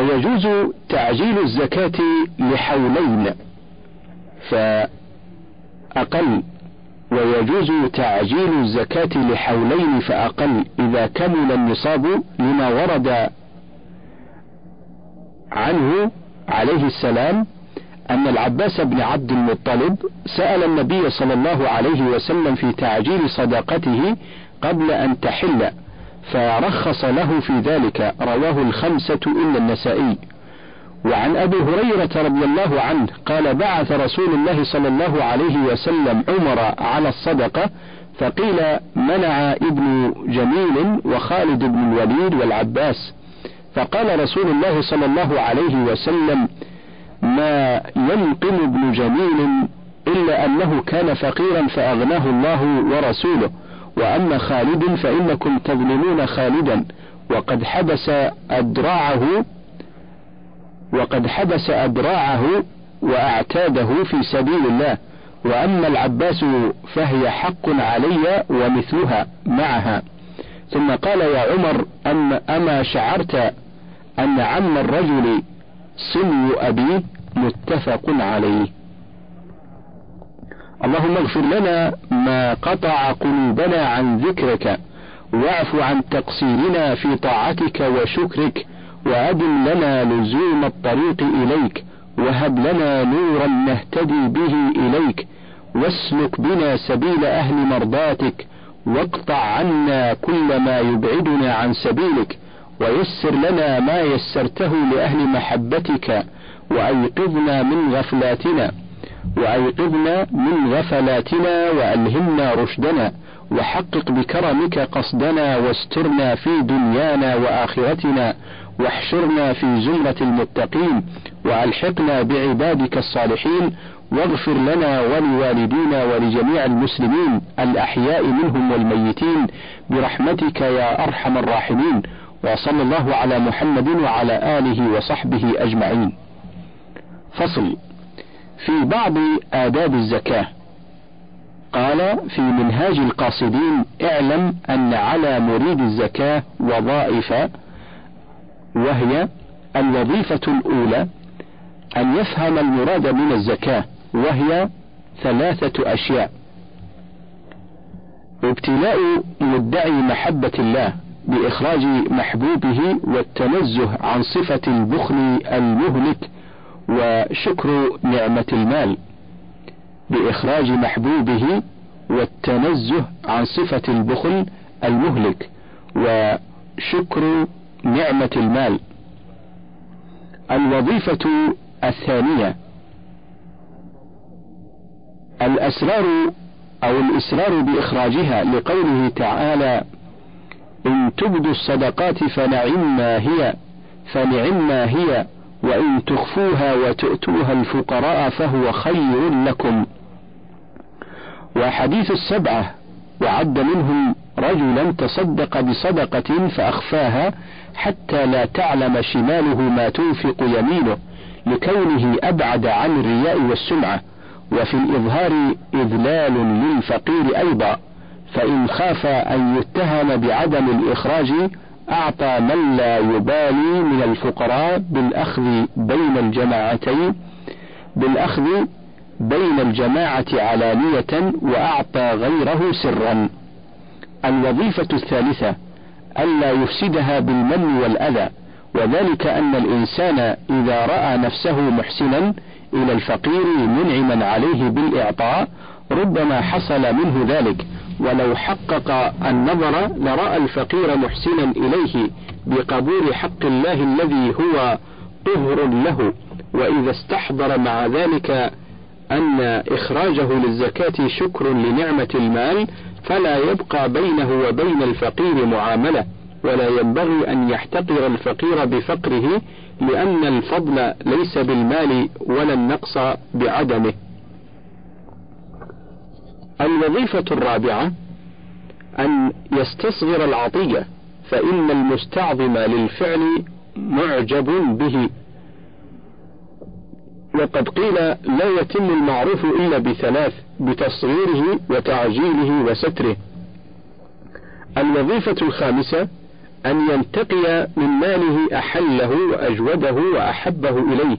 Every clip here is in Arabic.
ويجوز تعجيل الزكاة لحولين فأقل. ويجوز تعجيل الزكاة لحولين فأقل. إذا كمل النصاب لما ورد عنه عليه السلام أن العباس بن عبد المطلب سأل النبي صلى الله عليه وسلم في تعجيل صداقته قبل أن تحل. فرخص له في ذلك رواه الخمسة إلا النسائي. وعن أبي هريرة رضي الله عنه قال بعث رسول الله صلى الله عليه وسلم عمر على الصدقة فقيل منع ابن جميل وخالد بن الوليد والعباس. فقال رسول الله صلى الله عليه وسلم ما ينقم ابن جميل إلا أنه كان فقيرا فأغناه الله ورسوله. وأما خالد فإنكم تظلمون خالدا وقد حبس أدراعه وقد حبس أدراعه وأعتاده في سبيل الله. وأما العباس فهي حق علي ومثلها معها. ثم قال يا عمر أم أما شعرت أن عم الرجل سمي أبيه متفق عليه. اللهم اغفر لنا ما قطع قلوبنا عن ذكرك واعف عن تقصيرنا في طاعتك وشكرك وأدم لنا لزوم الطريق إليك وهب لنا نورا نهتدي به إليك واسلك بنا سبيل أهل مرضاتك واقطع عنا كل ما يبعدنا عن سبيلك ويسر لنا ما يسرته لأهل محبتك وأيقظنا من غفلاتنا. وأيقظنا من غفلاتنا وألهمنا رشدنا وحقق بكرمك قصدنا واسترنا في دنيانا وآخرتنا واحشرنا في زمرة المتقين وألحقنا بعبادك الصالحين واغفر لنا ولوالدينا ولجميع المسلمين الأحياء منهم والميتين برحمتك يا أرحم الراحمين وصلى الله على محمد وعلى آله وصحبه أجمعين. فصل. في بعض آداب الزكاة. قال في منهاج القاصدين اعلم أن على مريد الزكاة وظائف وهي الوظيفة الأولى أن يفهم المراد من الزكاة وهي ثلاثة أشياء. ابتلاء مدعي محبة الله بإخراج محبوبه والتنزه عن صفة البخل المهلك وشكر نعمة المال بإخراج محبوبه والتنزه عن صفة البخل المهلك وشكر نعمة المال. الوظيفة الثانية الأسرار أو الإسرار بإخراجها لقوله تعالى إن تبدوا الصدقات فنعم ما هي فنعم ما هي وإن تخفوها وتؤتوها الفقراء فهو خير لكم. وحديث السبعة وعد منهم رجلا تصدق بصدقة فأخفاها حتى لا تعلم شماله ما تنفق يمينه لكونه أبعد عن الرياء والسمعة. وفي الإظهار إذلال للفقير أيضا فإن خاف أن يتهم بعدم الإخراج أعطى من لا يبالي من الفقراء بالأخذ بين الجماعتين بالأخذ بين الجماعة علانية وأعطى غيره سرا. الوظيفة الثالثة ألا يفسدها بالمن والأذى، وذلك أن الإنسان إذا رأى نفسه محسنا إلى الفقير منعما عليه بالإعطاء ربما حصل منه ذلك ولو حقق النظر لرأى الفقير محسنا إليه بقبول حق الله الذي هو طهر له وإذا استحضر مع ذلك أن إخراجه للزكاة شكر لنعمة المال فلا يبقى بينه وبين الفقير معاملة ولا ينبغي أن يحتقر الفقير بفقره لأن الفضل ليس بالمال ولا النقص بعدمه. الوظيفة الرابعة أن يستصغر العطية فإن المستعظم للفعل معجب به. وقد قيل لا يتم المعروف إلا بثلاث بتصغيره وتعجيله وستره. الوظيفة الخامسة أن ينتقي من ماله أحله وأجوده وأحبه إليه.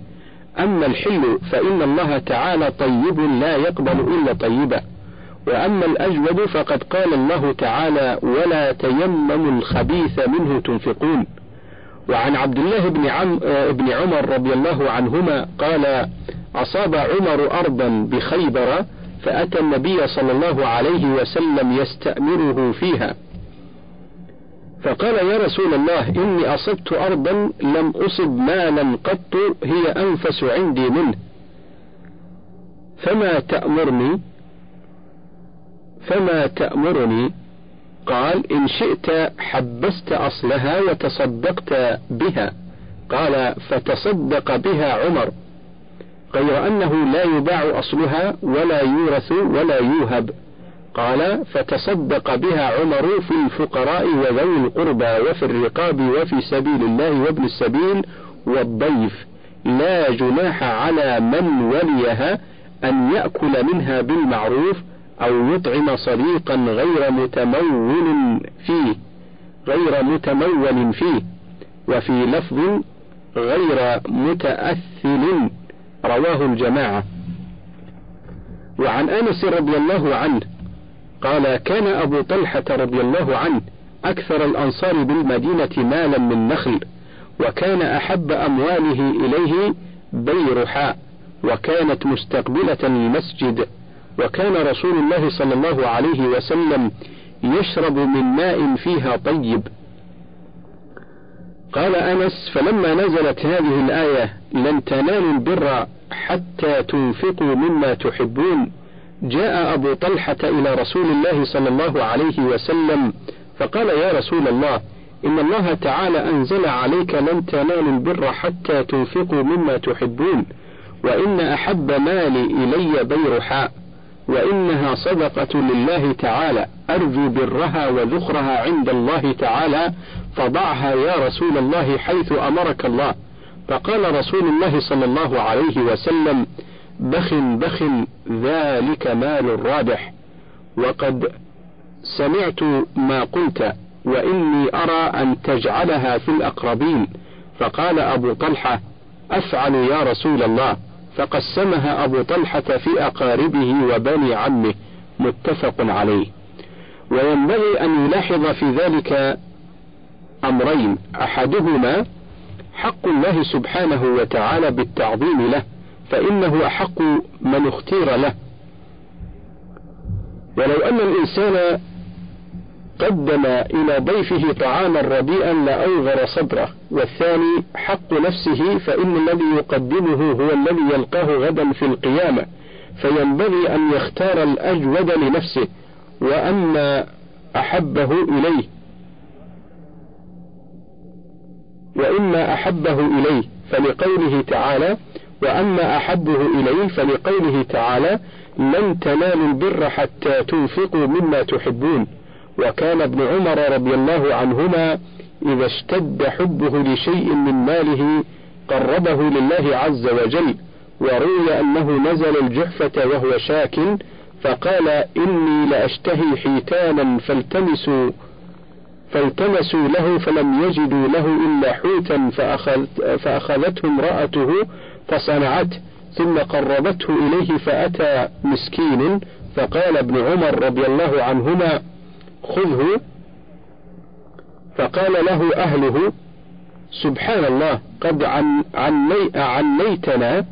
أما الحل فإن الله تعالى طيب لا يقبل إلا طيبا وأما الأجود فقد قال الله تعالى ولا تيمموا الخبيث منه تنفقون. وعن عبد الله بن, عم بن عمر رضي الله عنهما قال أصاب عمر أرضا بخيبر فأتى النبي صلى الله عليه وسلم يستأمره فيها. فقال يا رسول الله إني أصبت أرضا لم أصب مالا قط هي أنفس عندي منه. فما تأمرني؟ فما تأمرني؟ قال إن شئت حبست أصلها وتصدقت بها. قال فتصدق بها عمر. غير أنه لا يباع أصلها ولا يورث ولا يوهب. قال فتصدق بها عمر في الفقراء وذوي القربى وفي الرقاب وفي سبيل الله وابن السبيل والضيف. لا جناح على من وليها أن يأكل منها بالمعروف أو يطعم صديقا غير متمول فيه غير متمول فيه وفي لفظ غير متأثل رواه الجماعة. وعن أنس رضي الله عنه قال كان أبو طلحة رضي الله عنه أكثر الأنصار بالمدينة مالا من نخل وكان أحب أمواله إليه بيرحاء وكانت مستقبلة المسجد وكان رسول الله صلى الله عليه وسلم يشرب من ماء فيها طيب. قال أنس فلما نزلت هذه الآية لن تنالوا البر حتى تنفقوا مما تحبون. جاء أبو طلحة إلى رسول الله صلى الله عليه وسلم فقال يا رسول الله إن الله تعالى أنزل عليك لن تنالوا البر حتى تنفقوا مما تحبون وإن أحب مالي إلي بيرحاء وإنها صدقة لله تعالى. أرجو برها وذخرها عند الله تعالى. فضعها يا رسول الله حيث أمرك الله. فقال رسول الله صلى الله عليه وسلم بخ بخ ذلك مال رابح وقد سمعت ما قلت وإني أرى أن تجعلها في الأقربين. فقال أبو طلحة أفعل يا رسول الله. فقسمها أبو طلحة في أقاربه وبني عمه متفق عليه. وينبغي أن يلاحظ في ذلك أمرين. أحدهما حق الله سبحانه وتعالى بالتعظيم له فإنه أحق من اختير له. ولو أن الإنسان قدم إلى ضيفه طعاما رديئا لأوغر صدره. والثاني حق نفسه فإن الذي يقدمه هو الذي يلقاه غدا في القيامة. فينبغي أن يختار الأجود لنفسه وأما أحبه إليه. وإما أحبه إليه فلقوله تعالى وأما أحبه إليه فلقوله تعالى لن تنالوا البر حتى تنفقوا مما تحبون. وكان ابن عمر رضي الله عنهما إذا اشتد حبه لشيء من ماله قربه لله عز وجل وروي أنه نزل الجحفة وهو شاك فقال إني لأشتهي حيتانا فالتمسوا فالتمسوا له فلم يجدوا له إلا حوتا فأخذ فأخذته امرأته فصنعته ثم قربته إليه فأتى مسكين فقال ابن عمر رضي الله عنهما خذه فقال له أهله سبحان الله قد عن عني عنيتنا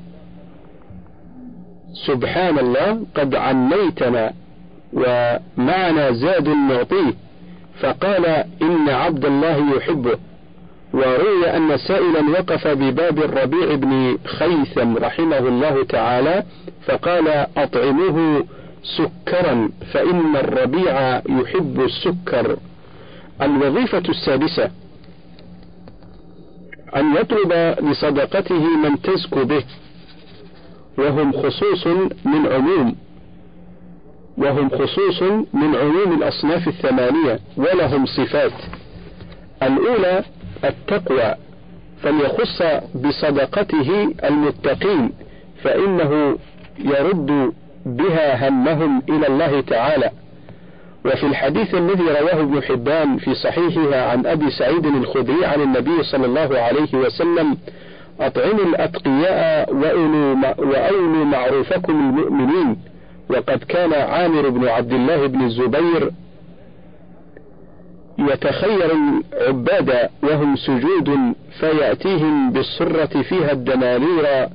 سبحان الله قد عنيتنا ومعنا زاد نعطيه. فقال إن عبد الله يحبه. وروي أن سائلا وقف بباب الربيع بن خيثم رحمه الله تعالى فقال أطعموه سكرا فإن الربيع يحب السكر. الوظيفة السادسة أن يطلب لصدقته من تزكو به. وهم خصوص من عموم. وهم خصوص من عموم الأصناف الثمانية ولهم صفات. الأولى التقوى. فليخص بصدقته المتقين فإنه يرد بها همهم إلى الله تعالى. وفي الحديث الذي رواه ابن حبان في صحيحها عن أبي سعيد الخدري عن النبي صلى الله عليه وسلم أطعموا الأتقياء وأولوا معروفكم المؤمنين. وقد كان عامر بن عبد الله بن الزبير يتخير العباد وهم سجود فيأتيهم بالسرة فيها الدنانير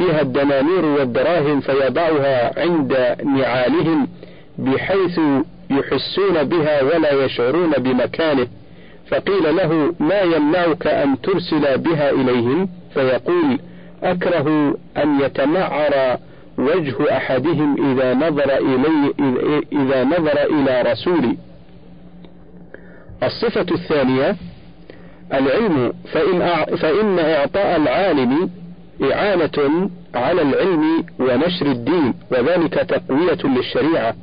فيها الدنانير والدراهم فيضعها عند نعالهم بحيث يحسون بها ولا يشعرون بمكانه. فقيل له ما يمنعك أن ترسل بها إليهم؟ فيقول أكره أن يتمعر وجه أحدهم إذا نظر إلي إذا نظر إلى رسولي. الصفة الثانية العلم فإن فإن إعطاء العالم إعانة على العلم ونشر الدين وذلك تقوية للشريعة.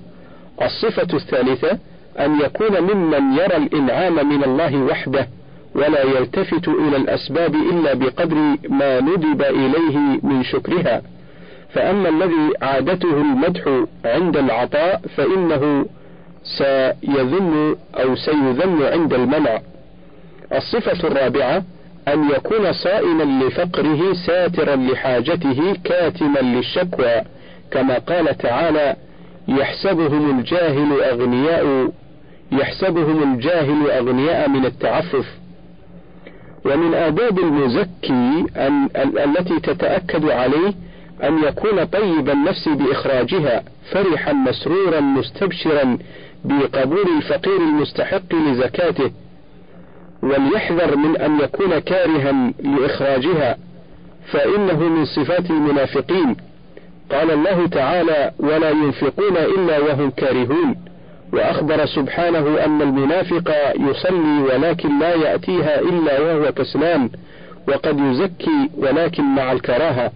الصفة الثالثة أن يكون ممن يرى الإنعام من الله وحده ولا يلتفت إلى الأسباب إلا بقدر ما ندب إليه من شكرها. فأما الذي عادته المدح عند العطاء فإنه سيذم أو سيذم عند المنع. الصفة الرابعة أن يكون صائما لفقره ساترا لحاجته كاتما للشكوى. كما قال تعالى يحسبهم الجاهل أغنياء يحسبهم الجاهل أغنياء من التعفف. ومن آداب المزكي أن التي تتأكد عليه أن يكون طيب النفس بإخراجها فرحا مسرورا مستبشرا بقبول الفقير المستحق لزكاته. وليحذر من أن يكون كارها لإخراجها فإنه من صفات المنافقين. قال الله تعالى ولا ينفقون إلا وهم كارهون وأخبر سبحانه أن المنافق يصلي ولكن لا يأتيها إلا وهو كسلان وقد يزكي ولكن مع الكراهة.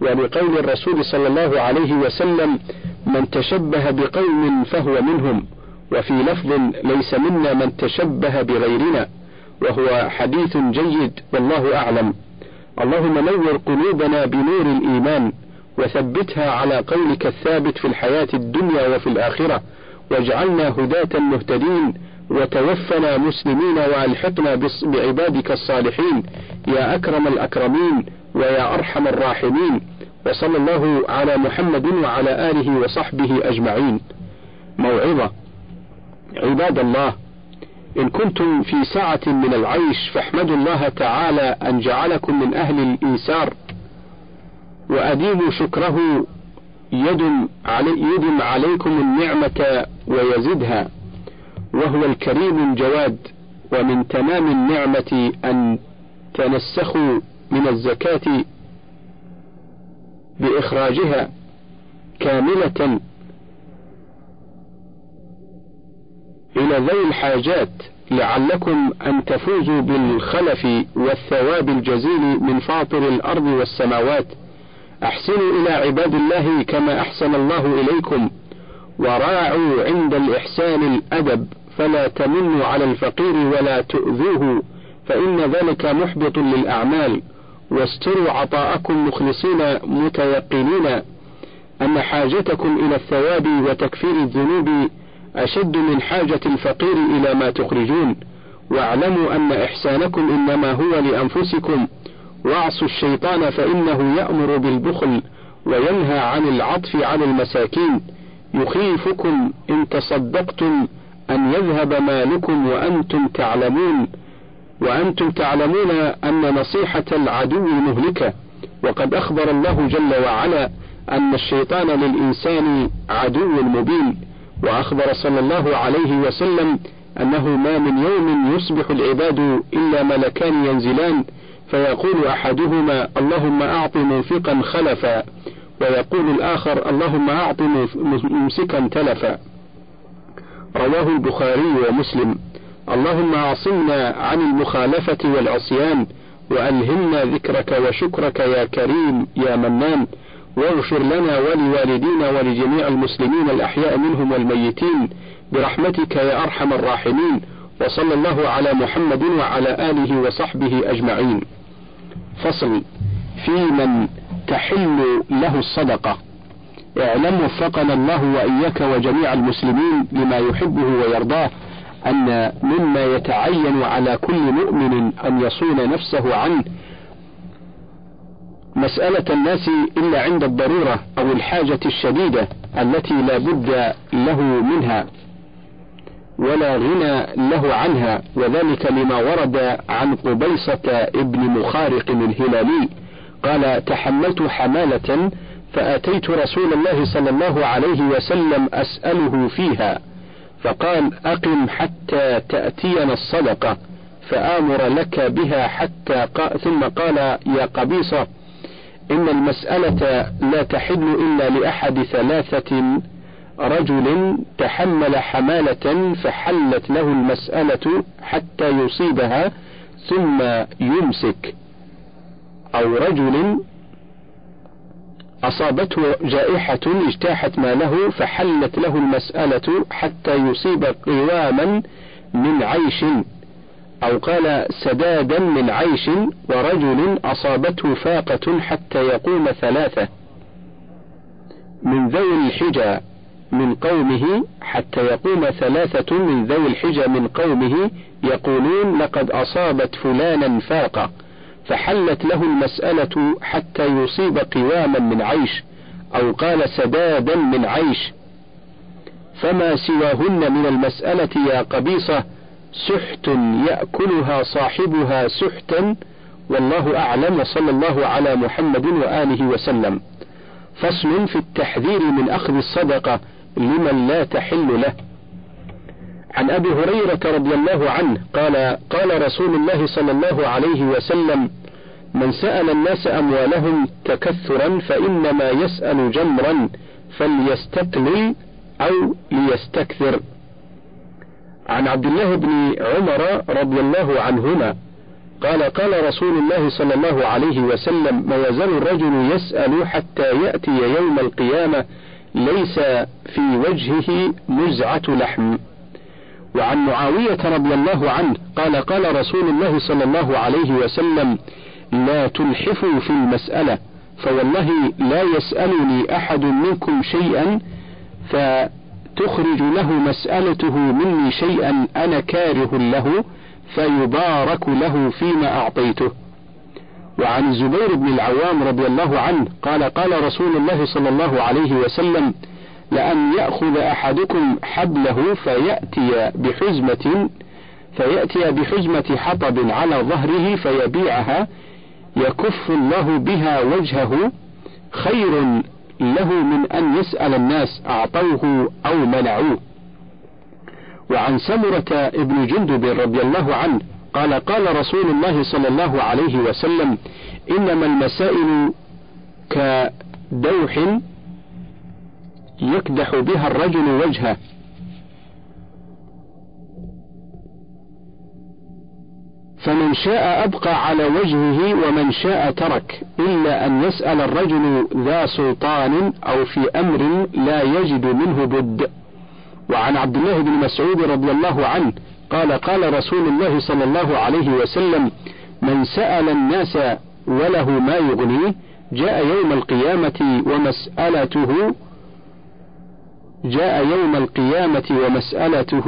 ولقول الرسول صلى الله عليه وسلم من تشبه بقوم فهو منهم وفي لفظ ليس منا من تشبه بغيرنا وهو حديث جيد والله أعلم. اللهم نور قلوبنا بنور الإيمان وثبتها على قولك الثابت في الحياة الدنيا وفي الآخرة واجعلنا هداة مهتدين وتوفنا مسلمين وألحقنا بعبادك الصالحين. يا أكرم الأكرمين ويا أرحم الراحمين. وصلى الله على محمد وعلى آله وصحبه أجمعين. موعظة. عباد الله إن كنتم في سعة من العيش فاحمدوا الله تعالى أن جعلكم من أهل الإيسار وأديموا شكره يدم, علي يدم عليكم النعمة ويزدها وهو الكريم الجواد ومن تمام النعمة أن تنسخوا من الزكاة بإخراجها كاملة إلى ذوي الحاجات لعلكم أن تفوزوا بالخلف والثواب الجزيل من فاطر الأرض والسماوات. أحسنوا إلى عباد الله كما أحسن الله إليكم وراعوا عند الإحسان الأدب فلا تمنوا على الفقير ولا تؤذوه فإن ذلك محبط للأعمال. واستروا عطاءكم مخلصين متيقنين. أن حاجتكم إلى الثواب وتكفير الذنوب أشد من حاجة الفقير إلى ما تخرجون. واعلموا أن إحسانكم إنما هو لأنفسكم. واعصوا الشيطان فإنه يأمر بالبخل وينهى عن العطف على المساكين. يخيفكم إن تصدقتم أن يذهب مالكم وأنتم تعلمون. وأنتم تعلمون أن نصيحة العدو مهلكة. وقد أخبر الله جل وعلا أن الشيطان للإنسان عدو مبين. وأخبر صلى الله عليه وسلم أنه ما من يوم يصبح العباد إلا ملكان ينزلان فيقول أحدهما اللهم أعط منفقا خلفا ويقول الآخر اللهم أعط ممسكا تلفا. رواه البخاري ومسلم. اللهم أعصمنا عن المخالفة والعصيان وألهمنا ذكرك وشكرك يا كريم يا منان. واغفر لنا ولوالدينا ولجميع المسلمين الأحياء منهم والميتين برحمتك يا أرحم الراحمين وصلى الله على محمد وعلى آله وصحبه أجمعين. فصل في من تحل له الصدقة. اعلم وفقنا الله وإياك وجميع المسلمين لما يحبه ويرضاه أن مما يتعين على كل مؤمن أن يصون نفسه عنه مسألة الناس إلا عند الضرورة أو الحاجة الشديدة التي لا بد له منها ولا غنى له عنها وذلك لما ورد عن قبيصة ابن مخارق الهلالي قال تحملت حمالة فأتيت رسول الله صلى الله عليه وسلم أسأله فيها فقال أقم حتى تأتينا الصدقة فآمر لك بها حتى قال ثم قال يا قبيصة إن المسألة لا تحل إلا لأحد ثلاثة رجل تحمل حمالة فحلت له المسألة حتى يصيبها ثم يمسك. أو رجل أصابته جائحة اجتاحت ماله فحلت له المسألة حتى يصيب قواما من عيش. أو قال سدادا من عيش ورجل أصابته فاقة حتى يقوم ثلاثة من ذوي الحجى من قومه حتى يقوم ثلاثة من ذوي الحجى من قومه يقولون لقد أصابت فلانا فاقة فحلت له المسألة حتى يصيب قواما من عيش أو قال سدادا من عيش فما سواهن من المسألة يا قبيصة سحت يأكلها صاحبها سحتا والله أعلم وصلى الله على محمد وآله وسلم. فصل في التحذير من أخذ الصدقة لمن لا تحل له. عن أبي هريرة رضي الله عنه قال قال رسول الله صلى الله عليه وسلم من سأل الناس أموالهم تكثرا فإنما يسأل جمرا فليستقلل أو ليستكثر. عن عبد الله بن عمر رضي الله عنهما قال قال رسول الله صلى الله عليه وسلم ما يزال الرجل يسأل حتى يأتي يوم القيامة ليس في وجهه مزعة لحم. وعن معاوية رضي الله عنه قال قال رسول الله صلى الله عليه وسلم لا تلحفوا في المسألة فوالله لا يسألني أحد منكم شيئا فتخرج له مسألته مني شيئا أنا كاره له فيبارك له فيما أعطيته. وعن الزبير بن العوام رضي الله عنه قال قال رسول الله صلى الله عليه وسلم لأن يأخذ أحدكم حبله فيأتي بحزمة فيأتي بحزمة حطب على ظهره فيبيعها يكف الله بها وجهه خير له من أن يسأل الناس أعطوه أو منعوه. وعن سمرة ابن جندب رضي الله عنه قال قال رسول الله صلى الله عليه وسلم إنما المسائل كدوح يكدح بها الرجل وجهه. فمن شاء أبقى على وجهه ومن شاء ترك إلا أن يسأل الرجل ذا سلطان أو في أمر لا يجد منه بد. وعن عبد الله بن مسعود رضي الله عنه قال قال رسول الله صلى الله عليه وسلم من سأل الناس وله ما يغنيه جاء يوم القيامة ومسألته جاء يوم القيامة ومسألته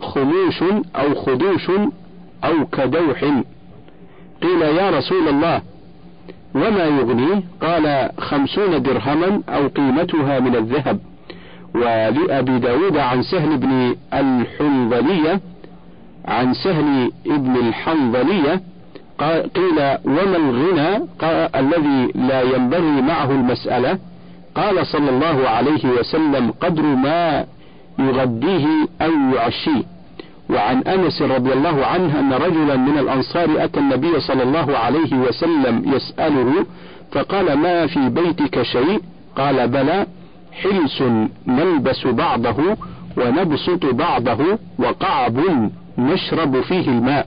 خموش أو خدوش أو كدوح قيل يا رسول الله وما يغنيه؟ قال خمسون درهما أو قيمتها من الذهب. ولأبي داود عن سهل بن الحنظلية عن سهل بن الحنظلية قيل وما الغنى؟ الذي لا ينبغي معه المسألة. قال صلى الله عليه وسلم قدر ما يغديه أو يعشيه. وعن أنس رضي الله عنه أن رجلا من الأنصار أتى النبي صلى الله عليه وسلم يسأله فقال ما في بيتك شيء؟ قال بلى حلس نلبس بعضه ونبسط بعضه وقعب نشرب فيه الماء.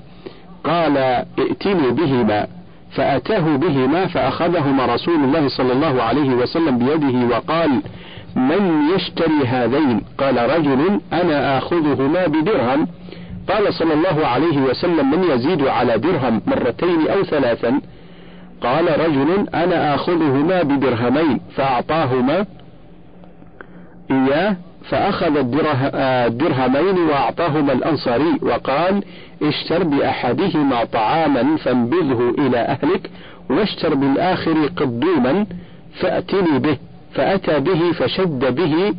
قال ائتني بهما. فأتاه بهما فأخذهما رسول الله صلى الله عليه وسلم بيده وقال من يشتري هذين؟ قال رجل أنا آخذهما بدرهم. قال صلى الله عليه وسلم من يزيد على درهم مرتين أو ثلاثا. قال رجل أنا آخذهما بدرهمين فأعطاهما إياه فأخذ الدرهمين وأعطاهما الأنصاري وقال اشتر بأحدهما طعاما فانبذه إلى أهلك واشتر بالآخر قدوما فأتني به فأتى به فشد به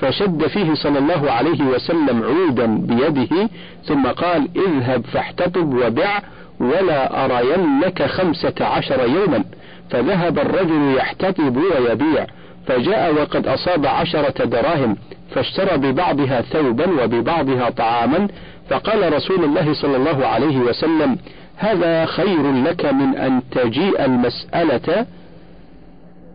فشد فيه صلى الله عليه وسلم عودا بيده ثم قال اذهب فاحتطب وبع ولا أرينك خمسة عشر يوما. فذهب الرجل يحتطب ويبيع فجاء وقد أصاب عشرة دراهم فاشترى ببعضها ثوبا وببعضها طعاما فقال رسول الله صلى الله عليه وسلم هذا خير لك من أن تجيء المسألة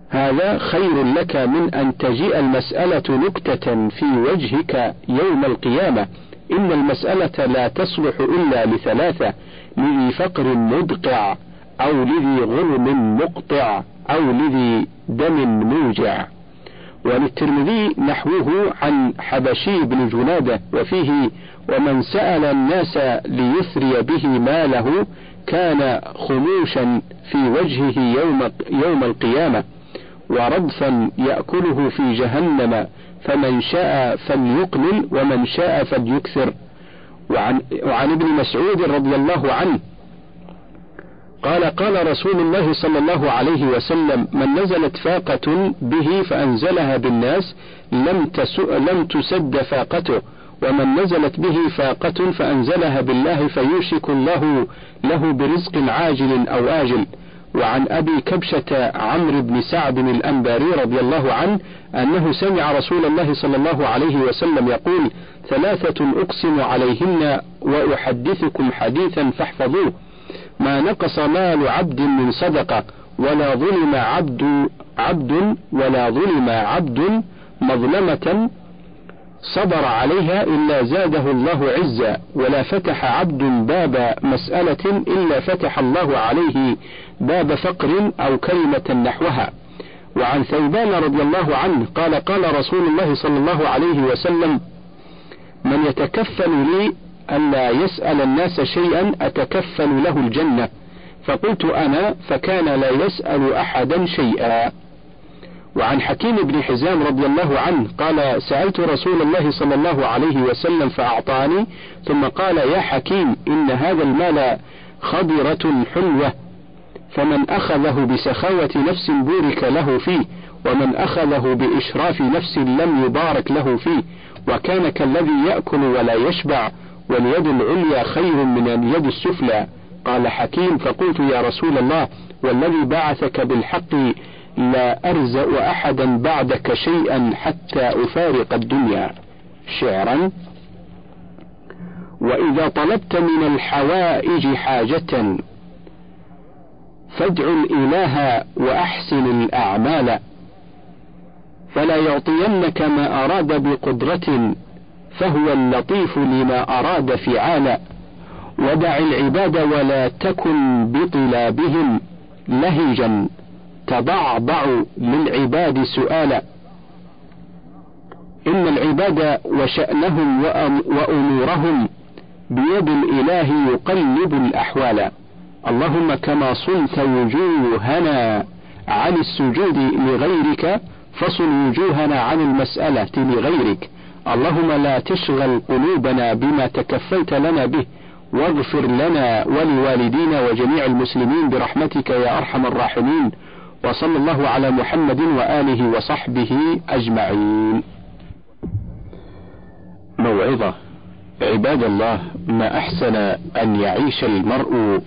هذا خير لك من أن تجيء المسألة نكتة في وجهك يوم القيامة. إن المسألة لا تصلح إلا لثلاثة لذي فقر مدقع أو لذي غرم مقطع أو لذي دم موجع. وللترمذي نحوه عن حبشي بن جنادة وفيه ومن سأل الناس ليثري به ماله كان خموشا في وجهه يوم, يوم القيامة. ورضفا يأكله في جهنم فمن شاء فليقلل ومن شاء فليكثر. وعن, وعن ابن مسعود رضي الله عنه قال قال رسول الله صلى الله عليه وسلم من نزلت فاقة به فأنزلها بالناس لم, لم تسد فاقته ومن نزلت به فاقة فأنزلها بالله فيوشك الله له برزق عاجل أو آجل. وعن أبي كبشة عمرو بن سعد الأنباري رضي الله عنه أنه سمع رسول الله صلى الله عليه وسلم يقول ثلاثة أقسم عليهن وأحدثكم حديثا فاحفظوه. ما نقص مال عبد من صدقة ولا ظلم عبد عبد ولا ظلم عبد مظلمة صبر عليها إلا زاده الله عزا ولا فتح عبد باب مسألة إلا فتح الله عليه باب فقر أو كلمة نحوها. وعن ثوبان رضي الله عنه قال قال رسول الله صلى الله عليه وسلم من يتكفل لي ألا يسأل الناس شيئا أتكفل له الجنة. فقلت أنا فكان لا يسأل أحدا شيئا. وعن حكيم بن حزام رضي الله عنه قال سألت رسول الله صلى الله عليه وسلم فأعطاني ثم قال يا حكيم إن هذا المال خضرة حلوة. فمن أخذه بسخاوة نفس بورك له فيه ومن أخذه بإشراف نفس لم يبارك له فيه وكان كالذي يأكل ولا يشبع واليد العليا خير من اليد السفلى. قال حكيم فقلت يا رسول الله والذي بعثك بالحق لا أرزأ أحدا بعدك شيئا حتى أفارق الدنيا. شعرا وإذا طلبت من الحوائج حاجة فادع الإله وأحسن الأعمال. فلا يعطينك ما أراد بقدرة فهو اللطيف لما أراد فعالا. ودع العباد ولا تكن بطلابهم لهجا تضعضع للعباد سؤالا. إن العباد وشأنهم وأمورهم بيد الإله يقلب الأحوال اللهم كما صنت وجوهنا عن السجود لغيرك فصل وجوهنا عن المسألة لغيرك. اللهم لا تشغل قلوبنا بما تكفلت لنا به واغفر لنا ولوالدينا وجميع المسلمين برحمتك يا أرحم الراحمين وصلى الله على محمد وآله وصحبه أجمعين. موعظة. عباد الله ما أحسن أن يعيش المرء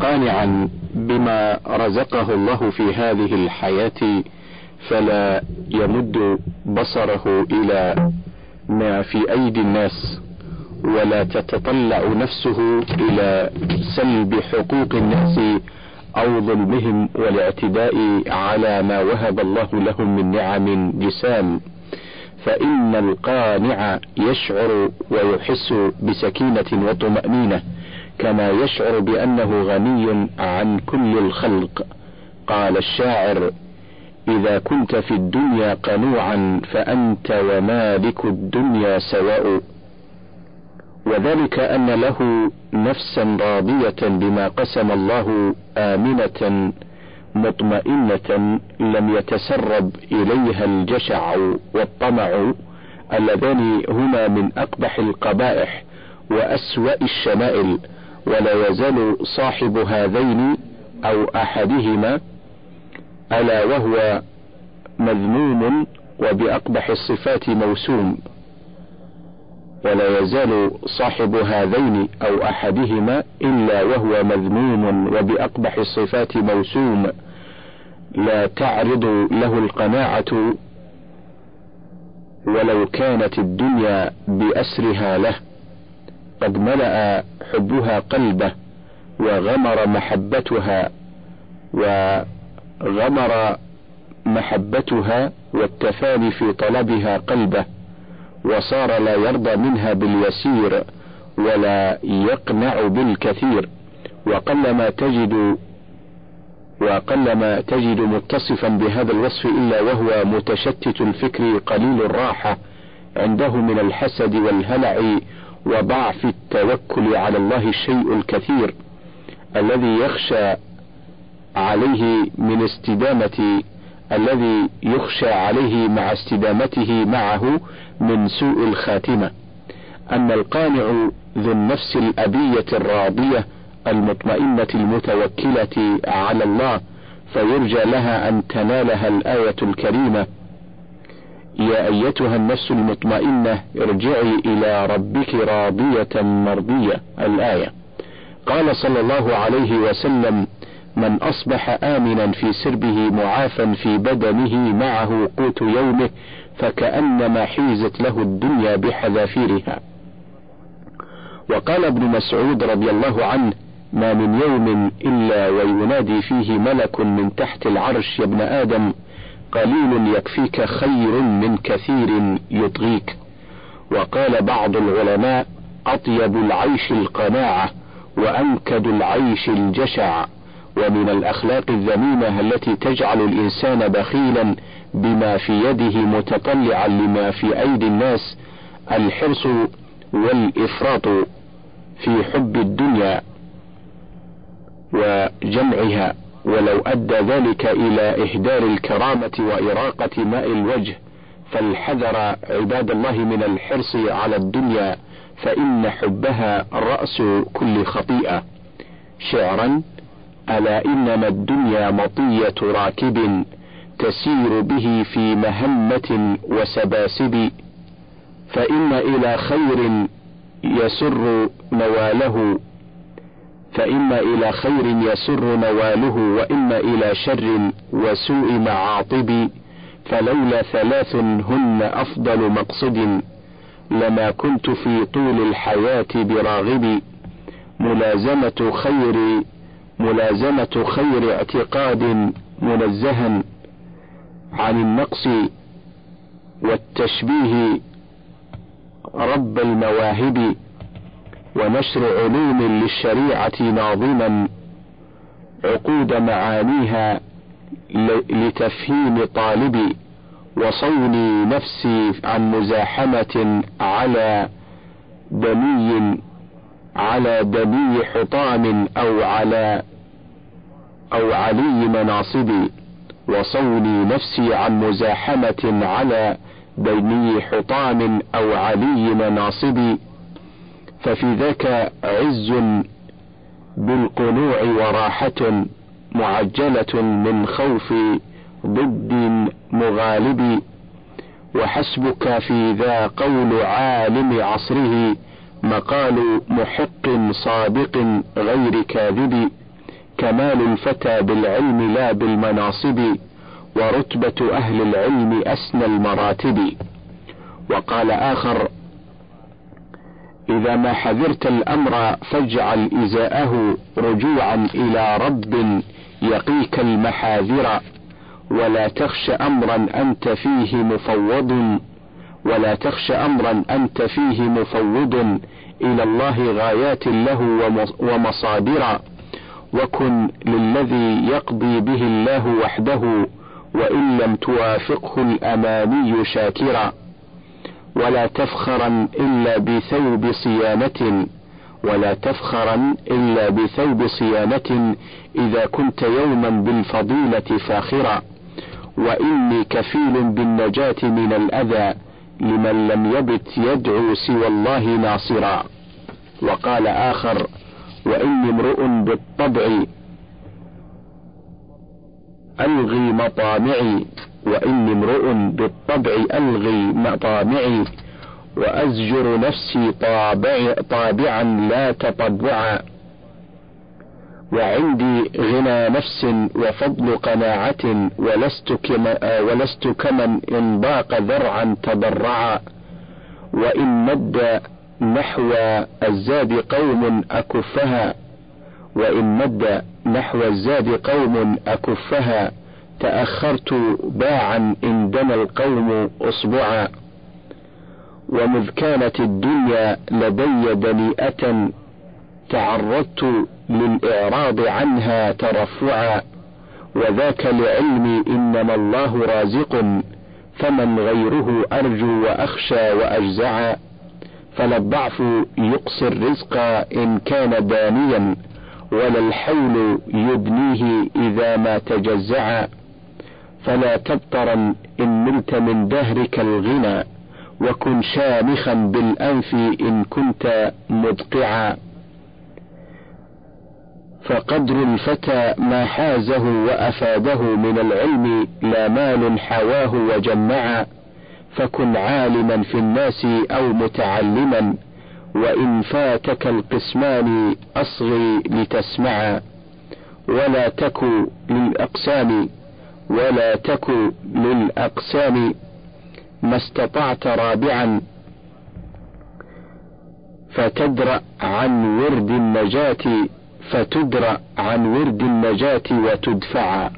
قانعا بما رزقه الله في هذه الحياة فلا يمد بصره إلى ما في أيدي الناس ولا تتطلع نفسه إلى سلب حقوق الناس أو ظلمهم والاعتداء على ما وهب الله لهم من نعم جسام. فإن القانع يشعر ويحس بسكينة وطمأنينة. كما يشعر بأنه غني عن كل الخلق. قال الشاعر إذا كنت في الدنيا قنوعا فأنت ومالك الدنيا سواء. وذلك أن له نفسا راضية بما قسم الله آمنة مطمئنة لم يتسرب إليها الجشع والطمع. اللذان هما من أقبح القبائح وأسوأ الشمائل. ولا يزال صاحب هذين أو أحدهما ألا وهو مذموم وبأقبح الصفات موسوم. ولا يزال صاحب هذين أو أحدهما إلا وهو مذموم وبأقبح الصفات موسوم. لا تعرض له القناعة ولو كانت الدنيا بأسرها له. قد ملأ حبها قلبه وغمر محبتها وغمر محبتها والتفاني في طلبها قلبه وصار لا يرضى منها باليسير ولا يقنع بالكثير وقلما تجد وقلما تجد متصفا بهذا الوصف إلا وهو متشتت الفكر قليل الراحة عنده من الحسد والهلع وضعف التوكل على الله الشيء الكثير الذي يخشى عليه من استدامة الذي يخشى عليه مع استدامته معه من سوء الخاتمة. أما القانع ذو النفس الأبية الراضية المطمئنة المتوكلة على الله فيرجى لها أن تنالها الآية الكريمة يا أيتها النفس المطمئنة ارجعي إلى ربك راضية مرضية. الآية قال صلى الله عليه وسلم من أصبح آمنا في سربه معافا في بدنه معه قوت يومه فكأنما حيزت له الدنيا بحذافيرها. وقال ابن مسعود رضي الله عنه ما من يوم إلا وينادي فيه ملك من تحت العرش يا ابن آدم قليل يكفيك خير من كثير يطغيك. وقال بعض العلماء أطيب العيش القناعة وأنكد العيش الجشع. ومن الأخلاق الذميمة التي تجعل الإنسان بخيلا بما في يده متطلعا لما في أيدي الناس الحرص والإفراط في حب الدنيا وجمعها. ولو أدى ذلك إلى إهدار الكرامة وإراقة ماء الوجه فالحذر عباد الله من الحرص على الدنيا فإن حبها رأس كل خطيئة. شعرا ألا إنما الدنيا مطية راكب تسير به في مهمة وسباسب فإن إلى خير يسر نواله. فإن إلى خير يسر نواله وإما إلى شر وسوء معاطب فلولا ثلاث هن أفضل مقصد. لما كنت في طول الحياة براغب ملازمة خير ملازمة خير اعتقاد منزها عن النقص والتشبيه رب المواهب. ونشر علوم للشريعة ناظما عقود معانيها لتفهيم طالبي وصوني نفسي عن مزاحمة على دني على دني حطام أو على أو علي مناصبي وصوني نفسي عن مزاحمة على دني حطام أو علي مناصبي ففي ذاك عز بالقنوع وراحة معجلة من خوف ضد مغالب وحسبك في ذا قول عالم عصره مقال محق صادق غير كاذب كمال الفتى بالعلم لا بالمناصب ورتبة أهل العلم أسنى المراتب. وقال آخر إذا ما حذرت الأمر فاجعل إزاءه رجوعا إلى رب يقيك المحاذر ولا تخش أمرا أنت فيه مفوض ولا تخش أمرا أنت فيه مفوض إلى الله غايات له ومصادر وكن للذي يقضي به الله وحده وإن لم توافقه الأماني شاكرا. ولا تفخرا إلا بثوب صيانة ولا تفخرا إلا بثوب صيانة إذا كنت يوما بالفضيلة فاخرا. وإني كفيل بالنجاة من الأذى لمن لم يبت يدعو سوى الله ناصرا. وقال آخر وإني امرؤ بالطبع ألغي مطامعي. وإني امرؤ بالطبع ألغي مطامعي وأزجر نفسي طابع طابعا لا تطبعا وعندي غنى نفس وفضل قناعة ولست كما ولست كمن إن ضاق ذرعا تضرعا. وإن مد نحو الزاد قوم أكفها. وإن مد نحو الزاد قوم أكفها. تأخرت باعا إن دنا القوم أصبعا ومذ كانت الدنيا لدي دنيئة تعرضت للإعراض عنها ترفعا وذاك لعلمي إنما الله رازق فمن غيره أرجو وأخشى وأجزعا فلا الضعف يقصي الرزق إن كان دانيا ولا الحول يدنيه إذا ما تجزعا. فلا تبطرا إن نلت من دهرك الغنى وكن شامخا بالأنف إن كنت مدقعا. فقدر الفتى ما حازه وأفاده من العلم لا مال حواه وجمعا. فكن عالما في الناس أو متعلما وإن فاتك القسمان أصغي لتسمعا. ولا تك للأقسام ولا تك للأقسام ما استطعت رابعا. فتدرأ عن ورد النجاة فتدرأ عن ورد النجاة وتدفع.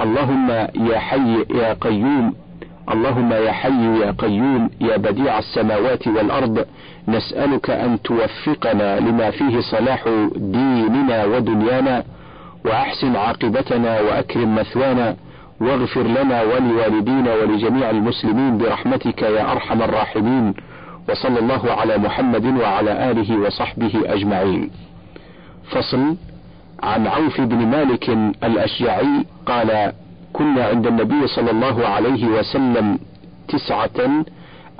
اللهم يا حي يا قيوم اللهم يا حي يا قيوم يا بديع السماوات والأرض نسألك أن توفقنا لما فيه صلاح ديننا ودنيانا وأحسن عاقبتنا وأكرم مثوانا. واغفر لنا ولوالدينا ولجميع المسلمين برحمتك يا أرحم الراحمين وصلى الله على محمد وعلى آله وصحبه أجمعين. فصل عن عوف بن مالك الأشجعي قال كنا عند النبي صلى الله عليه وسلم تسعة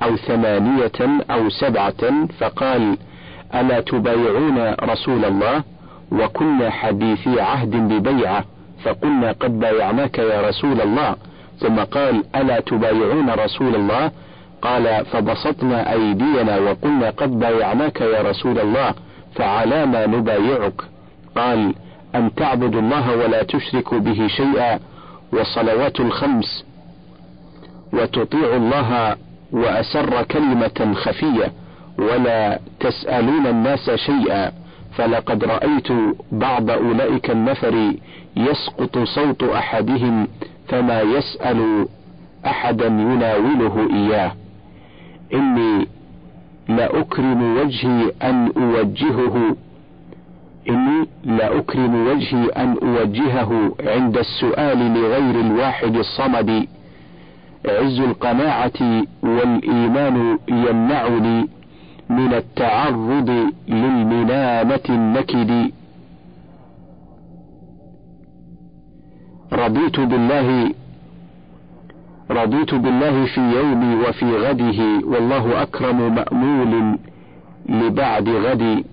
أو ثمانية أو سبعة فقال ألا تبايعون رسول الله؟ وكنا حديثي عهد ببيعة. فقلنا قد بايعناك يا رسول الله. ثم قال ألا تبايعون رسول الله؟ قال فبسطنا أيدينا وقلنا قد بايعناك يا رسول الله فعلى ما نبايعك. قال أن تعبدوا الله ولا تشركوا به شيئا والصلوات الخمس وتطيعوا الله وأسر كلمة خفية ولا تسألون الناس شيئا. فلقد رأيت بعض أولئك النفر يسقط صوت أحدهم فما يسأل أحدا يناوله إياه. إني لأكرم وجهي أن أوجهه. إني لأكرم وجهي أن أوجهه عند السؤال لغير الواحد الصمد. عز القناعة والإيمان يمنعني من التعرض للمنامة النكد. رضيت بالله رضيت بالله في يومي وفي غده والله أكرم مأمول لبعد غدي.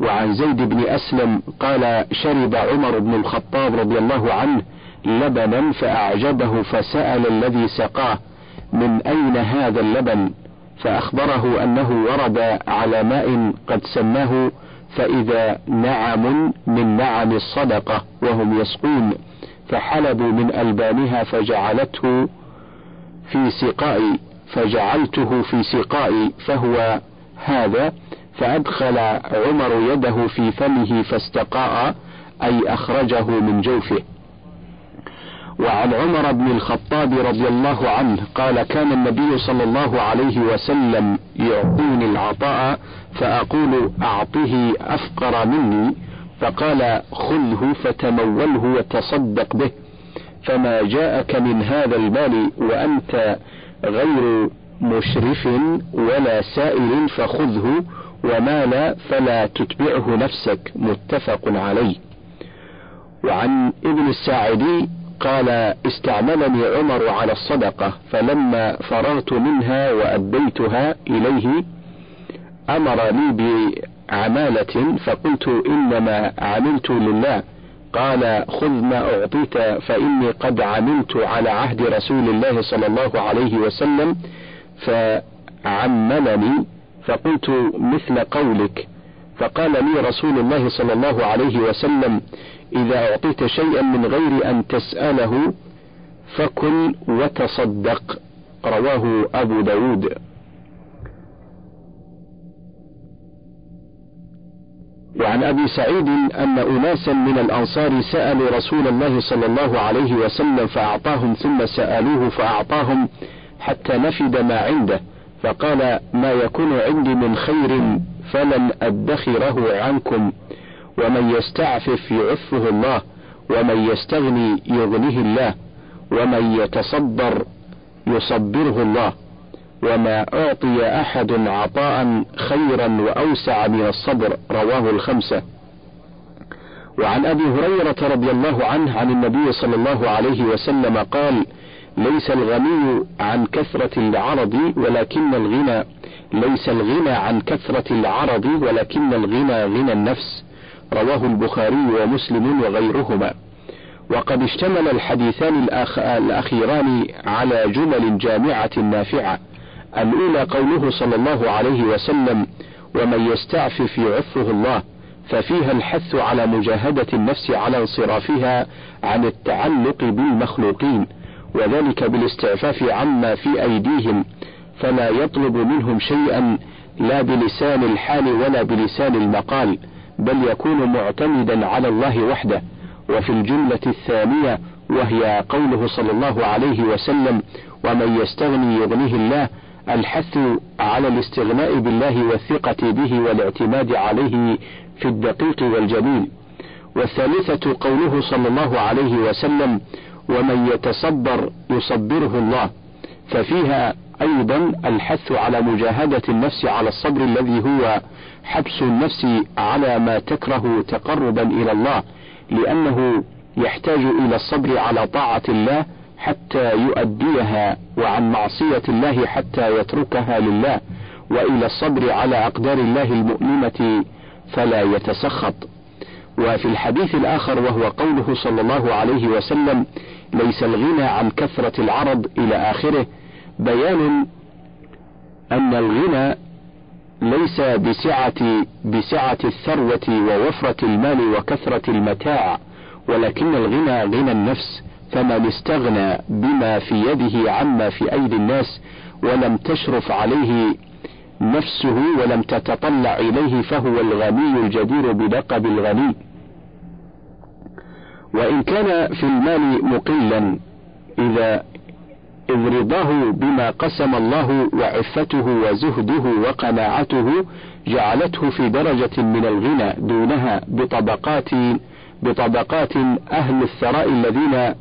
وعن زيد بن أسلم قال شرب عمر بن الخطاب رضي الله عنه لبنا فأعجبه فسأل الذي سقاه من أين هذا اللبن؟ فأخبره أنه ورد على ماء قد سماه فإذا نعم من نعم الصدقة وهم يسقون. فحلبوا من ألبانها فجعلته في سقائي فجعلته في سقائي فهو هذا فأدخل عمر يده في فمه فاستقاء أي أخرجه من جوفه. وعن عمر بن الخطاب رضي الله عنه قال كان النبي صلى الله عليه وسلم يعطيني العطاء فأقول أعطه أفقر مني. فقال خذه فتموله وتصدق به فما جاءك من هذا المال وأنت غير مشرف ولا سائل فخذه ومال فلا تتبعه نفسك متفق عليه. وعن ابن الساعدي قال استعملني عمر على الصدقة فلما فرغت منها وأديتها إليه أمرني بعمالة فقلت إنما عملت لله. قال خذ ما أعطيت فإني قد عملت على عهد رسول الله صلى الله عليه وسلم. فعملني فقلت مثل قولك. فقال لي رسول الله صلى الله عليه وسلم إذا أعطيت شيئا من غير أن تسأله فكل وتصدق. رواه أبو داود. وعن أبي سعيد أن أناسا من الأنصار سألوا رسول الله صلى الله عليه وسلم فأعطاهم ثم سألوه فأعطاهم حتى نفد ما عنده فقال ما يكون عندي من خير فلن أدخره عنكم ومن يستعفف يعفه الله ومن يستغني يغنيه الله ومن يتصبر يصبره الله. وما أعطي أحد عطاء خيرا وأوسع من الصبر رواه الخمسة. وعن أبي هريرة رضي الله عنه عن النبي صلى الله عليه وسلم قال ليس الغني عن كثرة العرض ولكن الغنى ليس الغنى عن كثرة العرض ولكن الغنى غنى النفس. رواه البخاري ومسلم وغيرهما. وقد اشتمل الحديثان الأخ... الأخيران على جمل جامعة نافعة. الأولى قوله صلى الله عليه وسلم ومن يستعفف يعفه الله ففيها الحث على مجاهدة النفس على انصرافها عن التعلق بالمخلوقين وذلك بالاستعفاف عما في أيديهم فلا يطلب منهم شيئا لا بلسان الحال ولا بلسان المقال بل يكون معتمدا على الله وحده. وفي الجملة الثانية وهي قوله صلى الله عليه وسلم ومن يستغني يغنيه الله الحث على الاستغناء بالله والثقة به والاعتماد عليه في الدقيق والجليل والثالثة قوله صلى الله عليه وسلم ومن يتصبر يصبره الله ففيها أيضا الحث على مجاهدة النفس على الصبر الذي هو حبس النفس على ما تكره تقربا إلى الله لأنه يحتاج إلى الصبر على طاعة الله حتى يؤديها وعن معصية الله حتى يتركها لله وإلى الصبر على أقدار الله المؤلمة فلا يتسخط. وفي الحديث الآخر وهو قوله صلى الله عليه وسلم ليس الغنى عن كثرة العرض إلى آخره. بيان أن الغنى ليس بسعة بسعة الثروة ووفرة المال وكثرة المتاع ولكن الغنى غنى النفس. فمن استغنى بما في يده عما في أيدي الناس ولم تشرف عليه نفسه ولم تتطلع إليه فهو الغني الجدير بلقب الغني. وإن كان في المال مقلا إذا إذ رضاه بما قسم الله وعفته وزهده وقناعته جعلته في درجة من الغنى دونها بطبقات بطبقات أهل الثراء الذين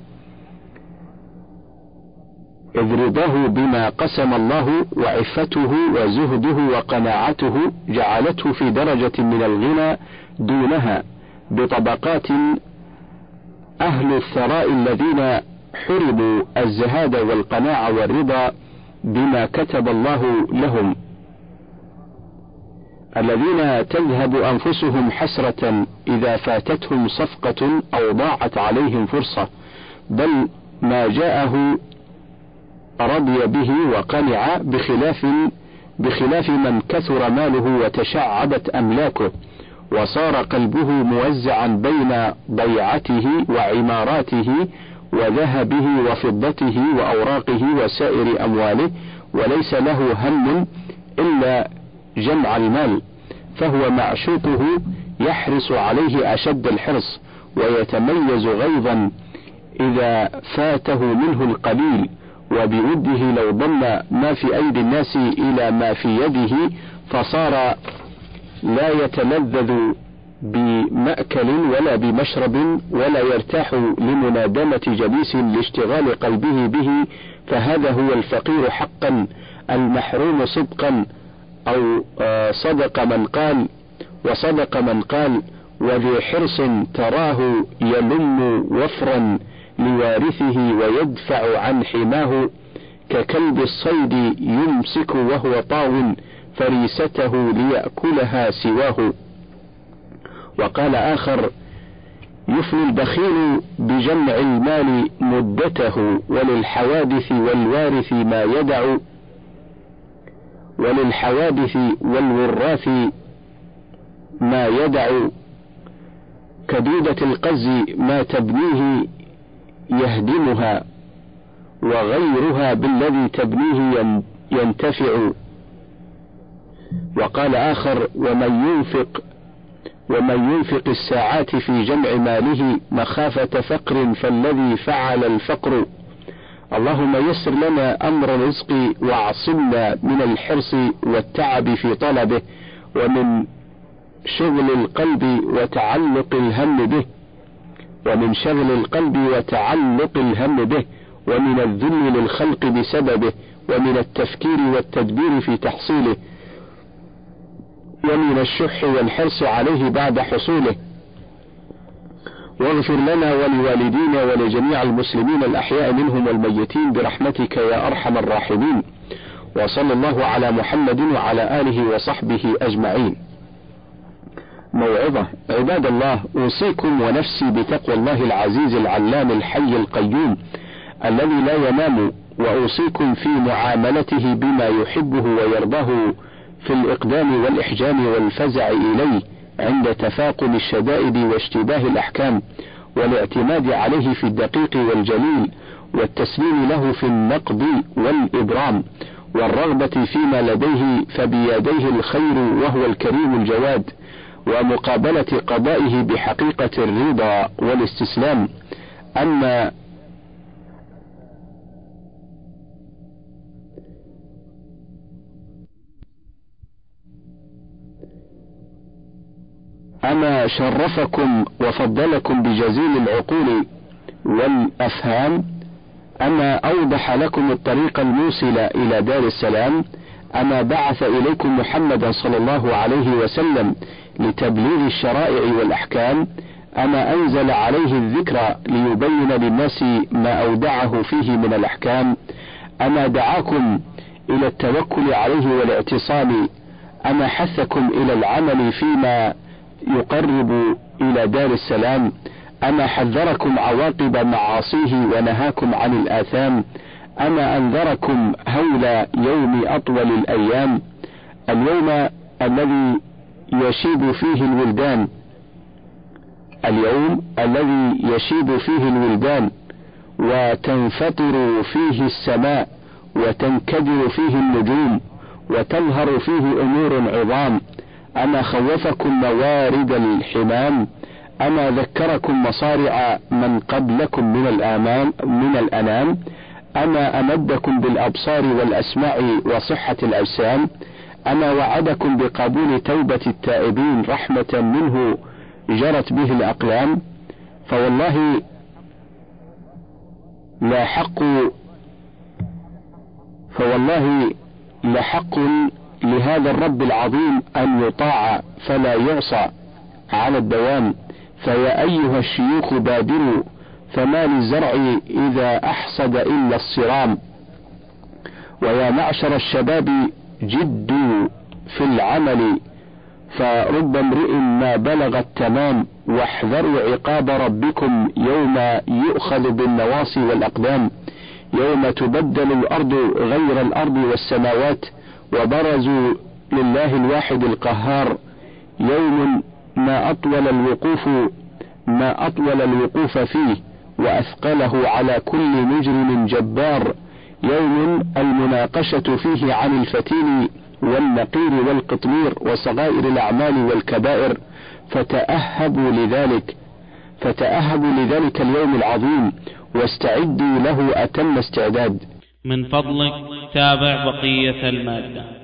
إذ رضاه بما قسم الله وعفته وزهده وقناعته جعلته في درجة من الغنى دونها بطبقات أهل الثراء الذين حرموا الزهاد والقناعة والرضا بما كتب الله لهم. الذين تذهب أنفسهم حسرة إذا فاتتهم صفقة أو ضاعت عليهم فرصة بل ما جاءه رضي به وقنع بخلاف بخلاف من كثر ماله وتشعبت أملاكه وصار قلبه موزعا بين ضيعته وعماراته وذهبه وفضته وأوراقه وسائر أمواله وليس له هم إلا جمع المال فهو معشوقه يحرص عليه أشد الحرص ويتميز غيظا إذا فاته منه القليل. وبوده لو ضم ما في أيدي الناس إلى ما في يده فصار لا يتلذذ بمأكل ولا بمشرب ولا يرتاح لمنادمة جليس لاشتغال قلبه به فهذا هو الفقير حقا المحروم صدقا أو آه، صدق من قال وصدق من قال وذي حرص تراه يلم وفرا. لوارثه ويدفع عن حماه ككلب الصيد يمسك وهو طاو فريسته ليأكلها سواه. وقال آخر يفني البخيل بجمع المال مدته وللحوادث والوارث ما يدع وللحوادث والوراث ما يدع. كدودة القز ما تبنيه يهدمها وغيرها بالذي تبنيه ينتفع. وقال آخر ومن ينفق ومن ينفق الساعات في جمع ماله مخافة فقر فالذي فعل الفقر. اللهم يسر لنا أمر الرزق وأعصمنا من الحرص والتعب في طلبه ومن شغل القلب وتعلق الهم به. ومن شغل القلب وتعلق الهم به ومن الذل للخلق بسببه ومن التفكير والتدبير في تحصيله ومن الشح والحرص عليه بعد حصوله. واغفر لنا ولوالدينا ولجميع المسلمين الأحياء منهم والميتين برحمتك يا أرحم الراحمين. وصلى الله على محمد وعلى آله وصحبه أجمعين. موعظة. عباد الله أوصيكم ونفسي بتقوى الله العزيز العلام الحي القيوم الذي لا ينام وأوصيكم في معاملته بما يحبه ويرضاه في الإقدام والإحجام والفزع إليه عند تفاقم الشدائد واشتباه الأحكام والاعتماد عليه في الدقيق والجليل والتسليم له في النقد والإبرام والرغبة فيما لديه فبيديه الخير وهو الكريم الجواد ومقابلة قضائه بحقيقة الرضا والاستسلام أما أما شرفكم وفضلكم بجزيل العقول والأفهام أما أوضح لكم الطريق الموصل إلى دار السلام أما بعث إليكم محمدا صلى الله عليه وسلم لتبليغ الشرائع والأحكام أما أنزل عليه الذكر ليبين للناس ما أودعه فيه من الأحكام أما دعاكم إلى التوكل عليه والاعتصام أما حثكم إلى العمل فيما يقرب إلى دار السلام أما حذركم عواقب معاصيه ونهاكم عن الآثام أما أنذركم هول يوم أطول الأيام اليوم الذي يشيب فيه الولدان. اليوم الذي يشيب فيه الولدان وتنفطر فيه السماء وتنكدر فيه النجوم وتظهر فيه أمور عظام. أما خوفكم موارد الحمام أما ذكركم مصارع من قبلكم من الآمان من الأنام أما أمدكم بالأبصار والأسماع وصحة الأجسام أما وعدكم بقبول توبة التائبين رحمة منه جرت به الأقلام فوالله لا حق فوالله لحق لهذا الرب العظيم أن يطاع فلا يعصى على الدوام. فيا أيها الشيوخ بادروا فما للزرع إذا أحصد إلا الصرام. ويا معشر الشباب جدوا في العمل فرب امرئ ما بلغ التمام واحذروا عقاب ربكم يوم يؤخذ بالنواصي والأقدام يوم تبدل الأرض غير الأرض والسماوات وبرزوا لله الواحد القهار يوم ما أطول الوقوف ما أطول الوقوف فيه وأثقله على كل مجرم جبار. يوم المناقشة فيه عن الفتيل والنقير والقطمير وصغائر الأعمال والكبائر فتأهبوا لذلك فتأهبوا لذلك اليوم العظيم واستعدوا له أتم استعداد. من فضلك تابع بقية المادة.